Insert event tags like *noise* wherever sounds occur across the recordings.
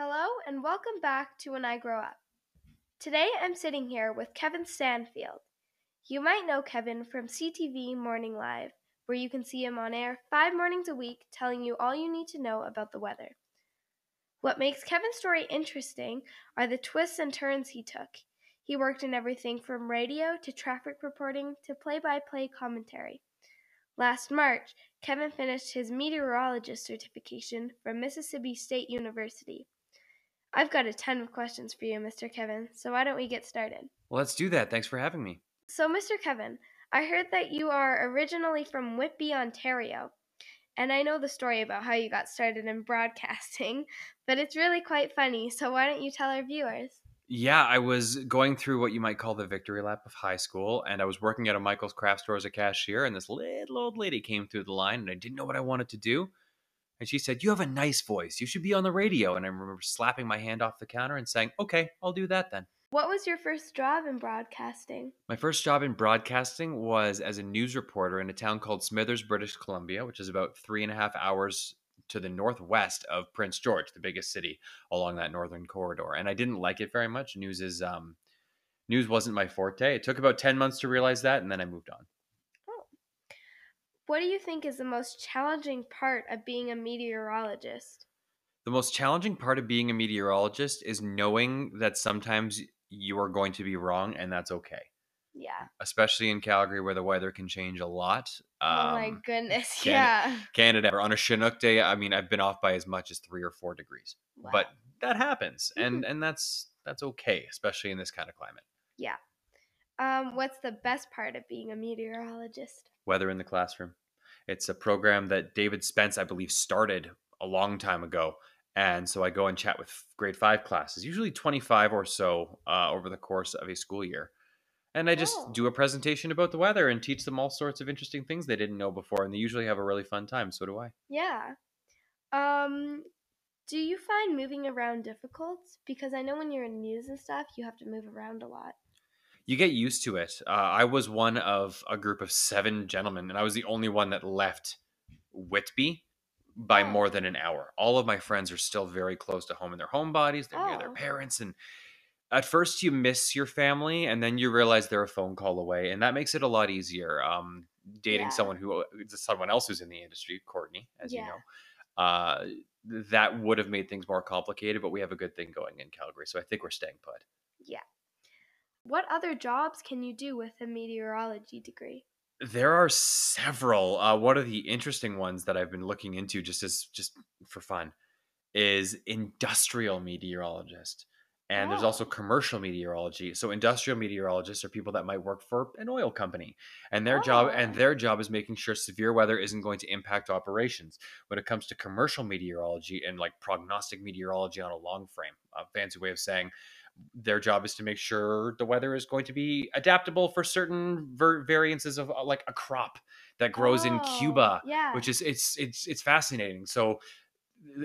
Hello, and welcome back to When I Grow Up. Today I'm sitting here with Kevin Stanfield. You might know Kevin from CTV Morning Live, where you can see him on air five mornings a week telling you all you need to know about the weather. What makes Kevin's story interesting are the twists and turns he took. He worked in everything from radio to traffic reporting to play by play commentary. Last March, Kevin finished his meteorologist certification from Mississippi State University. I've got a ton of questions for you, Mr. Kevin, so why don't we get started? Well, let's do that. Thanks for having me. So, Mr. Kevin, I heard that you are originally from Whitby, Ontario. And I know the story about how you got started in broadcasting, *laughs* but it's really quite funny, so why don't you tell our viewers? Yeah, I was going through what you might call the victory lap of high school, and I was working at a Michael's craft store as a cashier, and this little old lady came through the line, and I didn't know what I wanted to do. And she said, You have a nice voice. You should be on the radio. And I remember slapping my hand off the counter and saying, Okay, I'll do that then. What was your first job in broadcasting? My first job in broadcasting was as a news reporter in a town called Smithers, British Columbia, which is about three and a half hours to the northwest of Prince George, the biggest city along that northern corridor. And I didn't like it very much. News is um, news wasn't my forte. It took about ten months to realize that, and then I moved on. What do you think is the most challenging part of being a meteorologist? The most challenging part of being a meteorologist is knowing that sometimes you are going to be wrong, and that's okay. Yeah. Especially in Calgary, where the weather can change a lot. oh my Um, goodness. *laughs* Can- yeah. Canada, or on a Chinook day, I mean, I've been off by as much as three or four degrees, Wow. but that happens, and and that's that's okay, especially in this kind of climate. yeah. Um, what's the best part of being a meteorologist? Weather in the classroom. It's a program that David Spence, I believe, started a long time ago. And so I go and chat with grade five classes, usually 25 or so uh, over the course of a school year. And I just Oh. do a presentation about the weather and teach them all sorts of interesting things they didn't know before. And they usually have a really fun time. So do I. Yeah. Um, do you find moving around difficult? Because I know when you're in news and stuff, you have to move around a lot. You get used to it. Uh, I was one of a group of seven gentlemen, and I was the only one that left Whitby by Oh. more than an hour. All of my friends are still very close to home in their home bodies. They're near their Oh. parents, and at first you miss your family, and then you realize they're a phone call away, and that makes it a lot easier. Um, dating Yeah. someone who someone else who's in the industry, Courtney, as you know, uh, that would have made things more complicated. But we have a good thing going in Calgary, so I think we're staying put. Yeah. What other jobs can you do with a meteorology degree? There are several. Uh, one of the interesting ones that I've been looking into just as just for fun is industrial meteorologist. And there's also Oh. commercial meteorology. So industrial meteorologists are people that might work for an oil company. And their job and Oh. their job is making sure severe weather isn't going to impact operations. When it comes to commercial meteorology and like prognostic meteorology on a long frame, a fancy way of saying their job is to make sure the weather is going to be adaptable for certain ver- variances of uh, like a crop that grows in Oh, Cuba, Yeah. which is it's it's it's fascinating. So,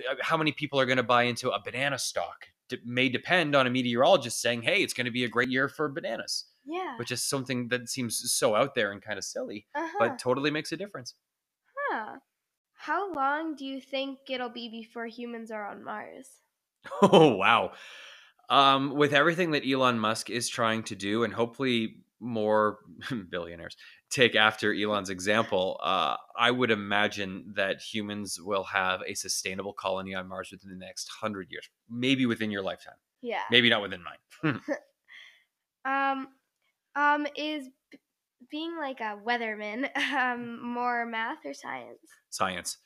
uh, how many people are going to buy into a banana stock D- may depend on a meteorologist saying, "Hey, it's going to be a great year for bananas," yeah. which is something that seems so out there and kind of silly, uh-huh. but totally makes a difference. huh. How long do you think it'll be before humans are on Mars? *laughs* Oh wow. Um, with everything that Elon Musk is trying to do, and hopefully more *laughs* billionaires take after Elon's example, uh, I would imagine that humans will have a sustainable colony on Mars within the next hundred years, maybe within your lifetime, Yeah. maybe not within mine. *laughs* Um, um, is b- being like a weatherman *laughs* um more math or science? Science.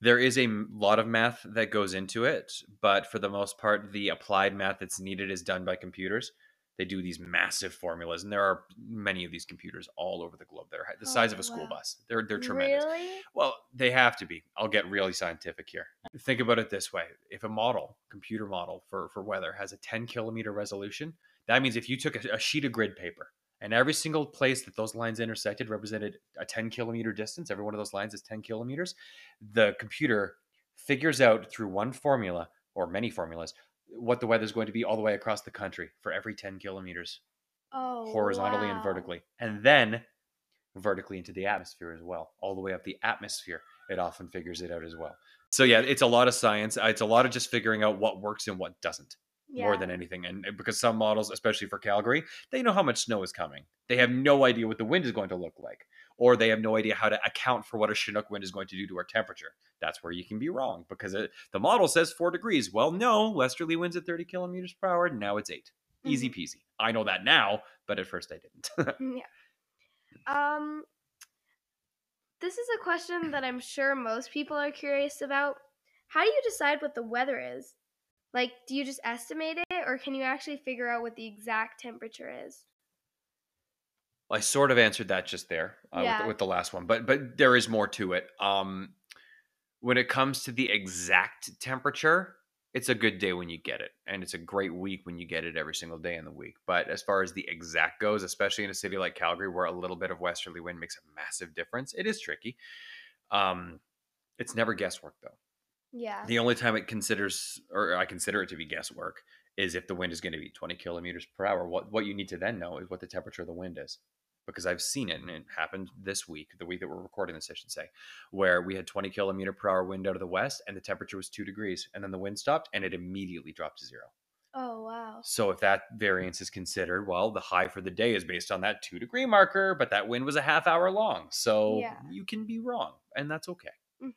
There is a lot of math that goes into it, but for the most part, the applied math that's needed is done by computers. They do these massive formulas, and there are many of these computers all over the globe. They're the oh size of Oh, a school wow. bus. They're they're tremendous. Really? Well, they have to be. I'll get really scientific here. Think about it this way: if a model, computer model for for weather, has a 10 kilometer resolution, that means if you took a, a sheet of grid paper and every single place that those lines intersected represented a 10 kilometer distance, every one of those lines is 10 kilometers, the computer figures out through one formula or many formulas what the weather is going to be all the way across the country for every 10 kilometers Oh, horizontally and vertically, and then vertically into the atmosphere as well, all the way up the atmosphere. It often figures it out as well. So yeah, it's a lot of science. It's a lot of just figuring out what works and what doesn't Yeah. more than anything. And because some models, especially for Calgary, they know how much snow is coming. They have no idea what the wind is going to look like, or they have no idea how to account for what a Chinook wind is going to do to our temperature. That's where you can be wrong because it, the model says four degrees. Well, no, westerly winds at 30 kilometers per hour. Now it's 8 Easy peasy. I know that now, but at first I didn't. *laughs* yeah. Um, this is a question that I'm sure most people are curious about. How do you decide what the weather is? Like, do you just estimate it, or can you actually figure out what the exact temperature is? I sort of answered that just there uh, with, Yeah. the, with the last one, but but there is more to it. Um, when it comes to the exact temperature, it's a good day when you get it, and it's a great week when you get it every single day in the week. But as far as the exact goes, especially in a city like Calgary, where a little bit of westerly wind makes a massive difference, it is tricky. Um, it's never guesswork though. Yeah. The only time it considers, or I consider it to be guesswork, is if the wind is going to be 20 kilometers per hour. What what you need to then know is what the temperature of the wind is, because I've seen it, and it happened this week, the week that we're recording this, I should say, where we had 20 kilometer per hour wind out of the west, and the temperature was two degrees, and then the wind stopped, and it immediately dropped to zero. oh wow. So if that variance is considered, well, the high for the day is based on that two degree marker, but that wind was a half hour long, so Yeah. you can be wrong, and that's okay. hmm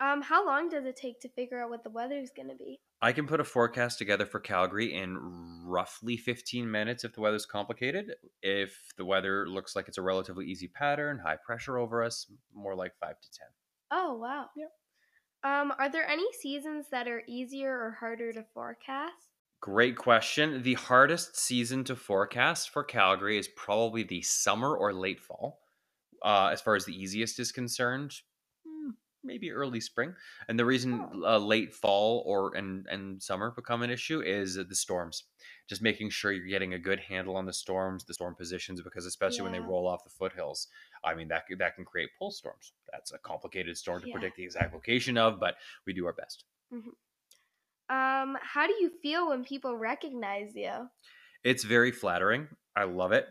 Um, how long does it take to figure out what the weather's gonna be? I can put a forecast together for Calgary in roughly 15 minutes if the weather's complicated. If the weather looks like it's a relatively easy pattern, high pressure over us, more like 5 to 10. Oh wow. Yep. Um, are there any seasons that are easier or harder to forecast? Great question. The hardest season to forecast for Calgary is probably the summer or late fall. Uh, as far as the easiest is concerned, maybe early spring. And the reason Oh. uh, late fall or and and summer become an issue is the storms. Just making sure you're getting a good handle on the storms, the storm positions, because especially when they roll off the foothills, I mean that that can create pull storms. That's a complicated storm to Yeah. predict the exact location of, but we do our best. Um, how do you feel when people recognize you? It's very flattering. I love it.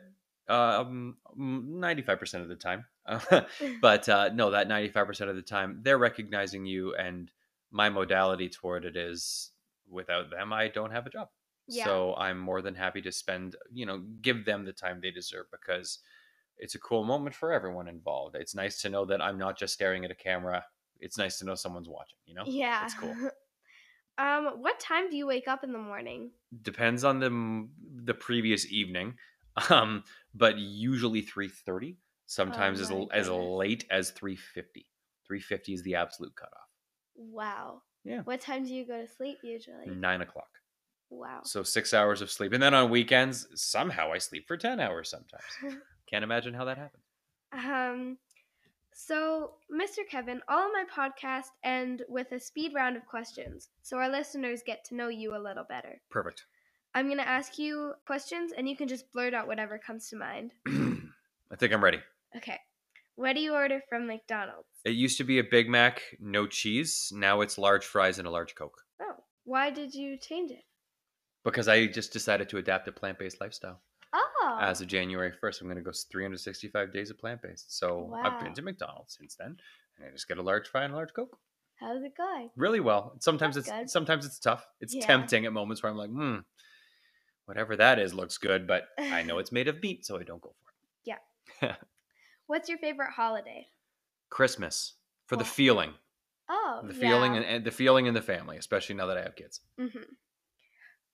Um, ninety five percent of the time, *laughs* *laughs* but uh, no, that ninety five percent of the time they're recognizing you, and my modality toward it is without them, I don't have a job. Yeah. So I'm more than happy to spend, you know, give them the time they deserve because it's a cool moment for everyone involved. It's nice to know that I'm not just staring at a camera. It's nice to know someone's watching. You know, yeah. it's cool. *laughs* um, what time do you wake up in the morning? depends on the the previous evening um but usually 3:30 sometimes as, Oh my l- as goodness. late as 3:50 3:50 is the absolute cutoff Wow. Yeah. What time do you go to sleep usually? 9 o'clock Wow. so six hours of sleep and then on weekends somehow i sleep for 10 hours sometimes *laughs* can't imagine how that happens Um, so, Mr. Kevin, all of my podcasts end with a speed round of questions, so our listeners get to know you a little better. perfect I'm gonna ask you questions, and you can just blurt out whatever comes to mind. *clears throat* i think i'm ready Okay. What do you order from McDonald's? it used to be a big mac no cheese now it's large fries and a large coke Oh, why did you change it? because i just decided to adapt a plant-based lifestyle Oh, as of January 1st. I'm going to go 365 days of plant based. So I've been to McDonald's since then. And I just get a large fry and a large Coke. how's it going? Really well. Sometimes That's it's good. sometimes it's tough. It's Yeah. tempting at moments where I'm like, hmm, whatever that is looks good, but I know *laughs* it's made of meat, so I don't go for it. *laughs* What's your favorite holiday? Christmas for the feeling, Oh, the feeling, yeah. and, and the feeling in the family, especially now that I have kids. Mhm.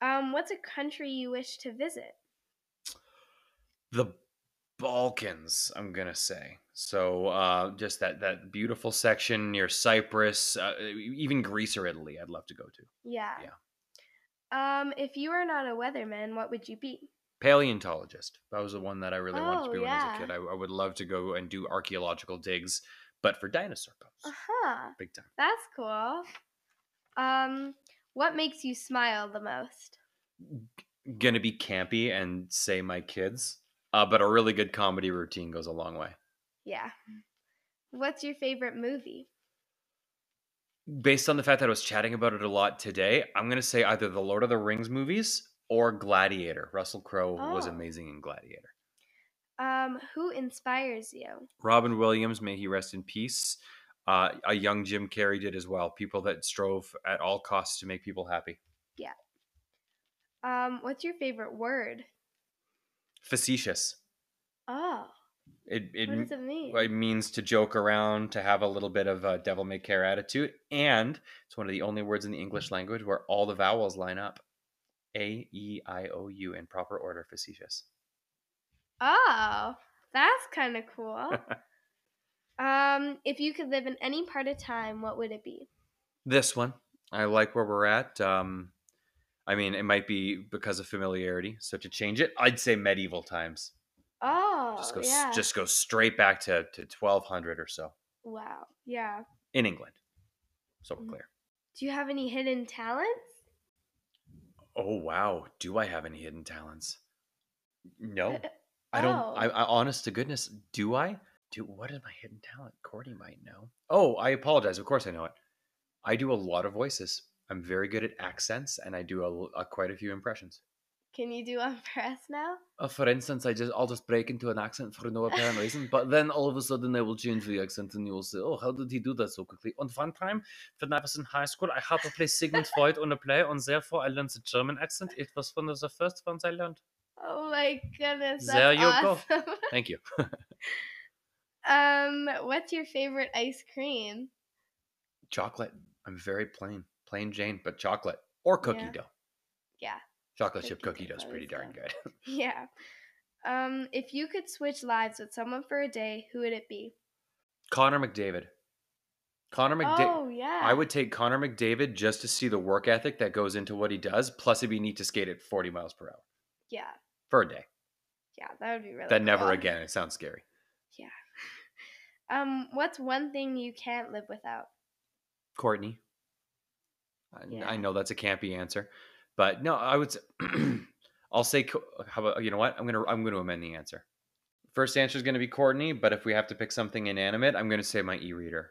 Um, what's a country you wish to visit? the Balkans, I'm gonna say. So uh, just that that beautiful section near Cyprus, uh, even Greece or Italy, I'd love to go to. Yeah. Um, if you were not a weatherman, what would you be? Paleontologist. That was the one that I really wanted to Oh, be when I was a kid. I, I would love to go and do archaeological digs, but for dinosaur bones, Uh huh. big time. That's cool. Um, what makes you smile the most? Gonna be campy and say my kids, uh, but a really good comedy routine goes a long way. Yeah. What's your favorite movie? based on the fact that I was chatting about it a lot today, I'm to say either the Lord of the Rings movies or Gladiator. Russell Crowe was Oh. amazing in Gladiator. Um, who inspires you? Robin Williams, may he rest in peace. Uh, a young Jim Carrey did as well. People that strove at all costs to make people happy. Yeah. Um, what's your favorite word? Facetious. Oh, It it, what does it mean? it means to joke around, to have a little bit of a devil may care attitude, and it's one of the only words in the English language where all the vowels line up. A E I O U in proper order. Facetious. Oh, that's kind of cool. *laughs* um, if you could live in any part of time, what would it be? This one, I like where we're at. Um, I mean, it might be because of familiarity. So to change it, I'd say medieval times. Oh, Just go, yeah. just go straight back to to twelve hundred or so wow. Yeah. in England. So we're Mhm. clear. Do you have any hidden talents? Oh wow, do I have any hidden talents? No, Uh, I don't. oh. I, I honest to goodness, do I? Do what is my hidden talent? Courtney might know. Oh, I apologize. Of course I know it. I do a lot of voices. I'm very good at accents, and I do a, a quite a few impressions. Can you do one for us now? Uh, for instance, I just I'll just break into an accent for no apparent reason, but then all of a sudden I will change the accent, and you will say, "Oh, how did he do that so quickly?" And one time, when I was in high school, I had to play Sigmund *laughs* Freud on a play, and therefore I learned the German accent. It was one of the first ones I learned. Oh my goodness. That's There you go. awesome. *laughs* Thank you. *laughs* um, what's your favorite ice cream? chocolate. I'm very plain, plain Jane, but chocolate or cookie Yeah. dough. Yeah. Chocolate chip Cookie cookie is pretty darn good. *laughs* Yeah. Um, if you could switch lives with someone for a day, who would it be? Connor McDavid. Connor McDavid. Oh yeah. I would take Connor McDavid just to see the work ethic that goes into what he does. Plus, it'd be neat to skate at 40 miles per hour Yeah. for a day. Yeah, that would be really. Then never again. It sounds scary. Yeah. *laughs* Um, what's one thing you can't live without? Courtney. I, Yeah. I know that's a campy answer, but no, I would. Say, *clears throat* I'll say. How about you know what? I'm gonna I'm gonna amend the answer. First answer is gonna be Courtney, but if we have to pick something inanimate, I'm gonna say my e-reader.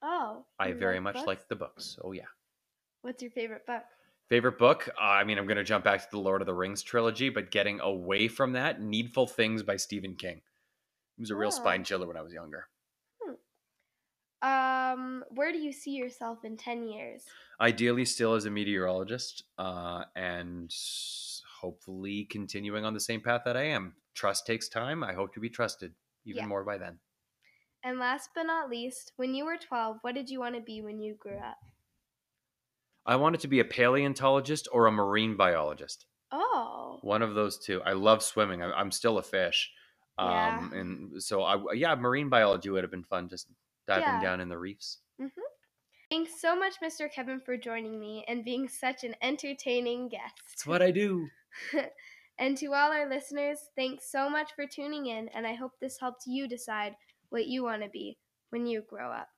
Oh. I very like much books? like the books. Oh yeah. What's your favorite book? Favorite book? Uh, I mean, I'm going to jump back to the Lord of the Rings trilogy, but getting away from that, Needful Things by Stephen King. It was a real Oh. spine chiller when I was younger. Um, where do you see yourself in ten years? Ideally, still as a meteorologist, uh, and hopefully continuing on the same path that I am. Trust takes time. I hope to be trusted even Yeah. more by then. And last but not least, when you were twelve, what did you want to be when you grew up? I wanted to be a paleontologist or a marine biologist. Oh. One of those two. I love swimming. I, I'm still a fish. Um, Yeah. and so I, yeah, marine biology would have been fun. Just diving Yeah. down in the reefs. Mm-hmm. Thanks so much, Mr. Kevin, for joining me and being such an entertaining guest. That's what I do. *laughs* and to all our listeners, thanks so much for tuning in, and I hope this helped you decide what you want to be when you grow up.